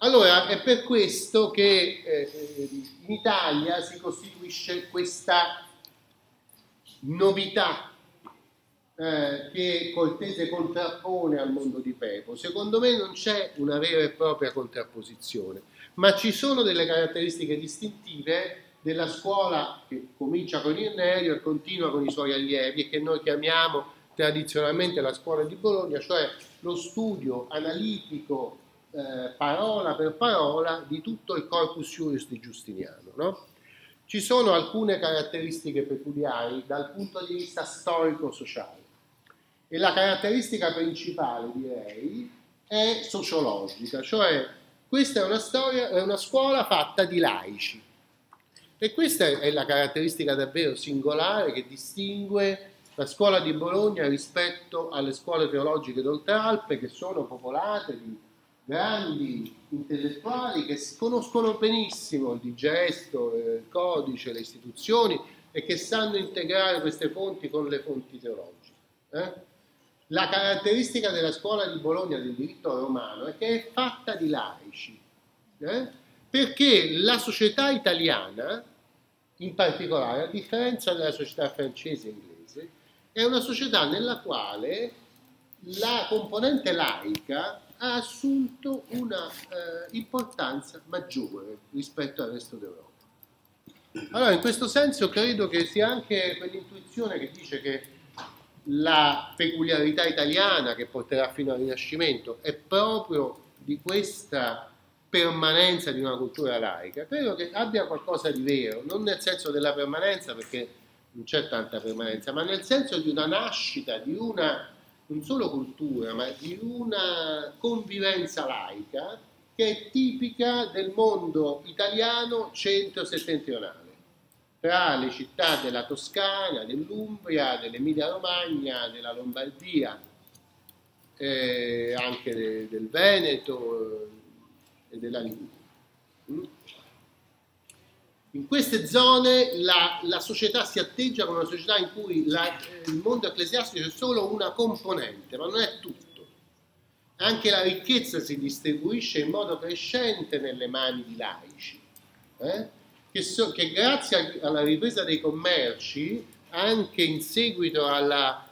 Allora è per questo che eh, in Italia si costituisce questa novità eh, che Cortese contrappone al mondo di Pepo. Secondo me non c'è una vera e propria contrapposizione, ma ci sono delle caratteristiche distintive della scuola che comincia con Irnerio e continua con i suoi allievi e che noi chiamiamo tradizionalmente la scuola di Bologna, cioè lo studio analitico eh, parola per parola di tutto il corpus iuris di Giustiniano. No? Ci sono alcune caratteristiche peculiari dal punto di vista storico-sociale e la caratteristica principale, direi, è sociologica, cioè questa è una, storia, è una scuola fatta di laici. E questa è la caratteristica davvero singolare che distingue la scuola di Bologna rispetto alle scuole teologiche d'Oltralpe che sono popolate di grandi intellettuali che conoscono benissimo il digesto, il codice, le istituzioni e che sanno integrare queste fonti con le fonti teologiche. Eh? La caratteristica della scuola di Bologna del diritto romano è che è fatta di laici, eh? perché la società italiana, in particolare, a differenza della società francese e inglese, è una società nella quale la componente laica ha assunto una eh, importanza maggiore rispetto al resto d'Europa. Allora, in questo senso credo che sia anche quell'intuizione che dice che la peculiarità italiana che porterà fino al Rinascimento è proprio di questa permanenza di una cultura laica. Credo che abbia qualcosa di vero, non nel senso della permanenza perché non c'è tanta permanenza, ma nel senso di una nascita, di una non solo cultura, ma di una convivenza laica che è tipica del mondo italiano centro-settentrionale tra le città della Toscana, dell'Umbria, dell'Emilia Romagna, della Lombardia, eh, anche de, del Veneto eh, e della Liguria. In queste zone la, la, società si atteggia come una società in cui la, il mondo ecclesiastico è solo una componente, ma non è tutto. Anche la ricchezza si distribuisce in modo crescente nelle mani di laici. Eh? che, so, che grazie alla ripresa dei commerci, anche in seguito alla,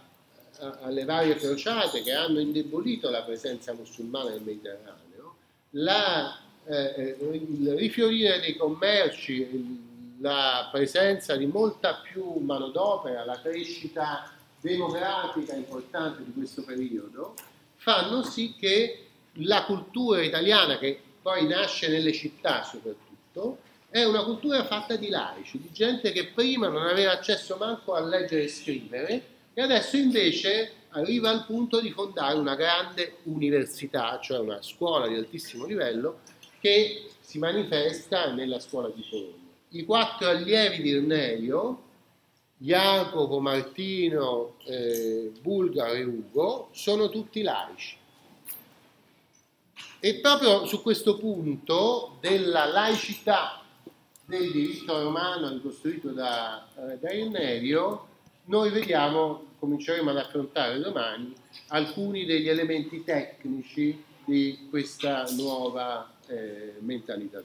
alle varie crociate che hanno indebolito la presenza musulmana nel Mediterraneo, la, eh, il rifiorire dei commerci, la presenza di molta più manodopera, la crescita demografica importante di questo periodo, fanno sì che la cultura italiana, che poi nasce nelle città soprattutto, è una cultura fatta di laici, di gente che prima non aveva accesso manco a leggere e scrivere e adesso invece arriva al punto di fondare una grande università, cioè una scuola di altissimo livello che si manifesta nella scuola di Bologna. I quattro allievi di Irnerio, Jacopo, Martino, eh, Bulgaro e Ugo, sono tutti laici. E proprio su questo punto della laicità del diritto romano ricostruito da, eh, da Irnerio, noi vediamo, cominceremo ad affrontare domani, alcuni degli elementi tecnici di questa nuova eh, mentalità.